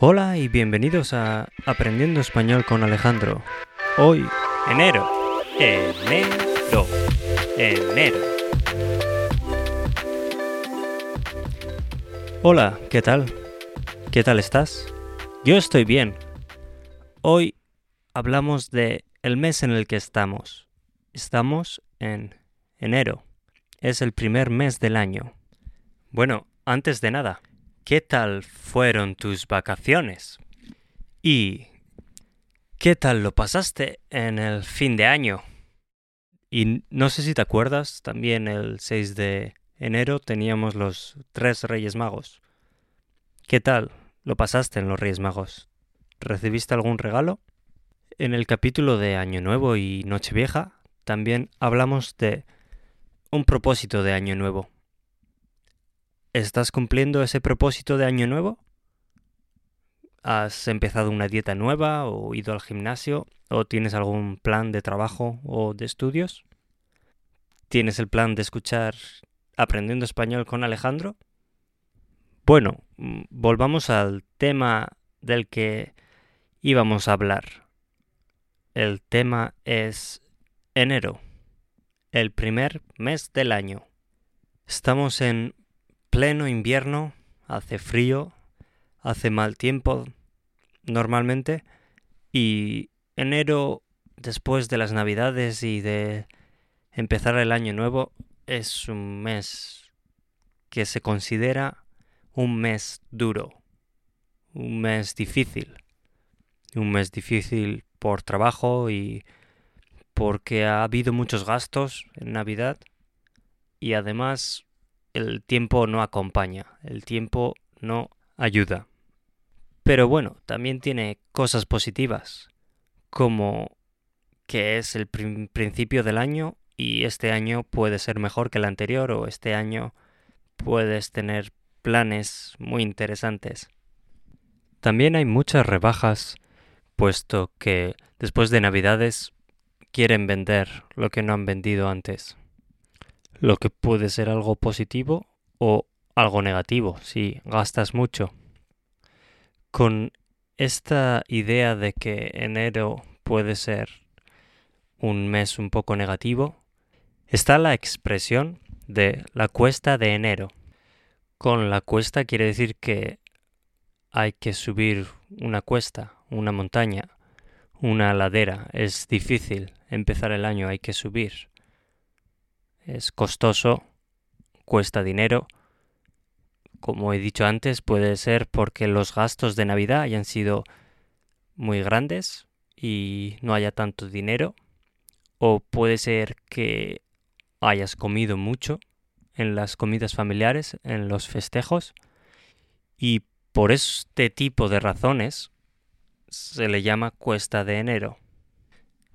Hola y bienvenidos a Aprendiendo Español con Alejandro. Hoy, enero. Enero. Enero. Hola, ¿qué tal? ¿Qué tal estás? Yo estoy bien. Hoy hablamos de el mes en el que estamos. Estamos en enero. Es el primer mes del año. Bueno, antes de nada, ¿qué tal fueron tus vacaciones? ¿Y qué tal lo pasaste en el fin de año? Y no sé si te acuerdas, también el 6 de enero teníamos los tres Reyes Magos. ¿Qué tal lo pasaste en los Reyes Magos? ¿Recibiste algún regalo? En el capítulo de Año Nuevo y Nochevieja también hablamos de un propósito de Año Nuevo. ¿Estás cumpliendo ese propósito de año nuevo? ¿Has empezado una dieta nueva o ido al gimnasio o tienes algún plan de trabajo o de estudios? ¿Tienes el plan de escuchar Aprendiendo Español con Alejandro? Bueno, mm, volvamos al tema del que íbamos a hablar. El tema es enero, el primer mes del año. Estamos en pleno invierno, hace frío, hace mal tiempo normalmente y enero después de las navidades y de empezar el año nuevo es un mes que se considera un mes duro, un mes difícil, un mes difícil por trabajo y porque ha habido muchos gastos en Navidad y además el tiempo no acompaña, el tiempo no ayuda. Pero bueno, también tiene cosas positivas, como que es el principio del año y este año puede ser mejor que el anterior o este año puedes tener planes muy interesantes. También hay muchas rebajas, puesto que después de Navidades quieren vender lo que no han vendido antes lo que puede ser algo positivo o algo negativo si gastas mucho. Con esta idea de que enero puede ser un mes un poco negativo, está la expresión de la cuesta de enero. Con la cuesta quiere decir que hay que subir una cuesta, una montaña, una ladera. Es difícil empezar el año, hay que subir es costoso, cuesta dinero. Como he dicho antes, puede ser porque los gastos de Navidad hayan sido muy grandes y no haya tanto dinero. O puede ser que hayas comido mucho en las comidas familiares, en los festejos. Y por este tipo de razones se le llama cuesta de enero.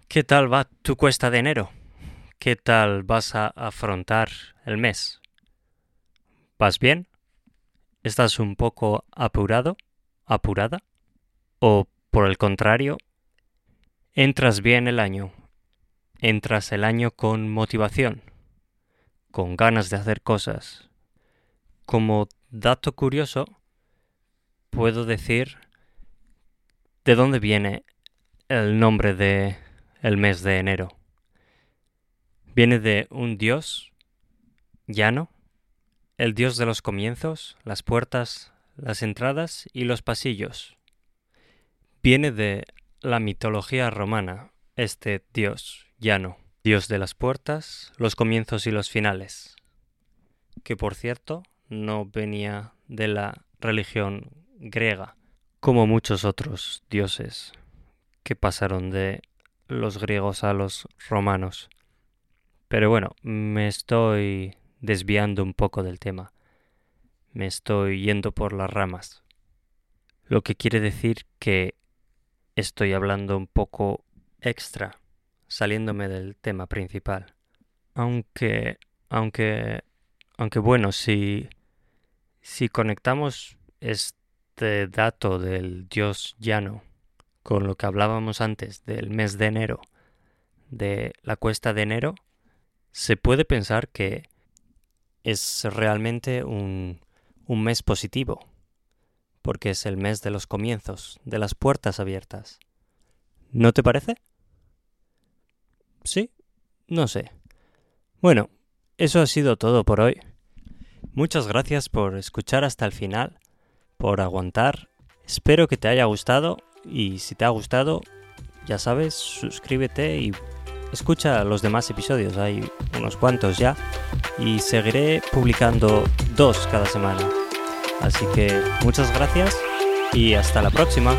¿Qué tal va tu cuesta de enero? ¿Qué tal vas a afrontar el mes? ¿Vas bien? ¿Estás un poco apurado? ¿Apurada? ¿O por el contrario, entras bien el año? ¿Entras el año con motivación? ¿Con ganas de hacer cosas? Como dato curioso, puedo decir de dónde viene el nombre de el mes de enero. Viene de un dios llano, el dios de los comienzos, las puertas, las entradas y los pasillos. Viene de la mitología romana, este dios llano, dios de las puertas, los comienzos y los finales, que por cierto no venía de la religión griega, como muchos otros dioses que pasaron de los griegos a los romanos. Pero bueno, me estoy desviando un poco del tema. Me estoy yendo por las ramas. Lo que quiere decir que estoy hablando un poco extra, saliéndome del tema principal. Aunque, aunque, aunque bueno, si, si conectamos este dato del dios llano con lo que hablábamos antes del mes de enero, de la cuesta de enero, se puede pensar que es realmente un, un mes positivo, porque es el mes de los comienzos, de las puertas abiertas. ¿No te parece? ¿Sí? No sé. Bueno, eso ha sido todo por hoy. Muchas gracias por escuchar hasta el final, por aguantar. Espero que te haya gustado y si te ha gustado, ya sabes, suscríbete y escucha los demás episodios. Hay unos cuantos ya y seguiré publicando dos cada semana. Así que muchas gracias y hasta la próxima.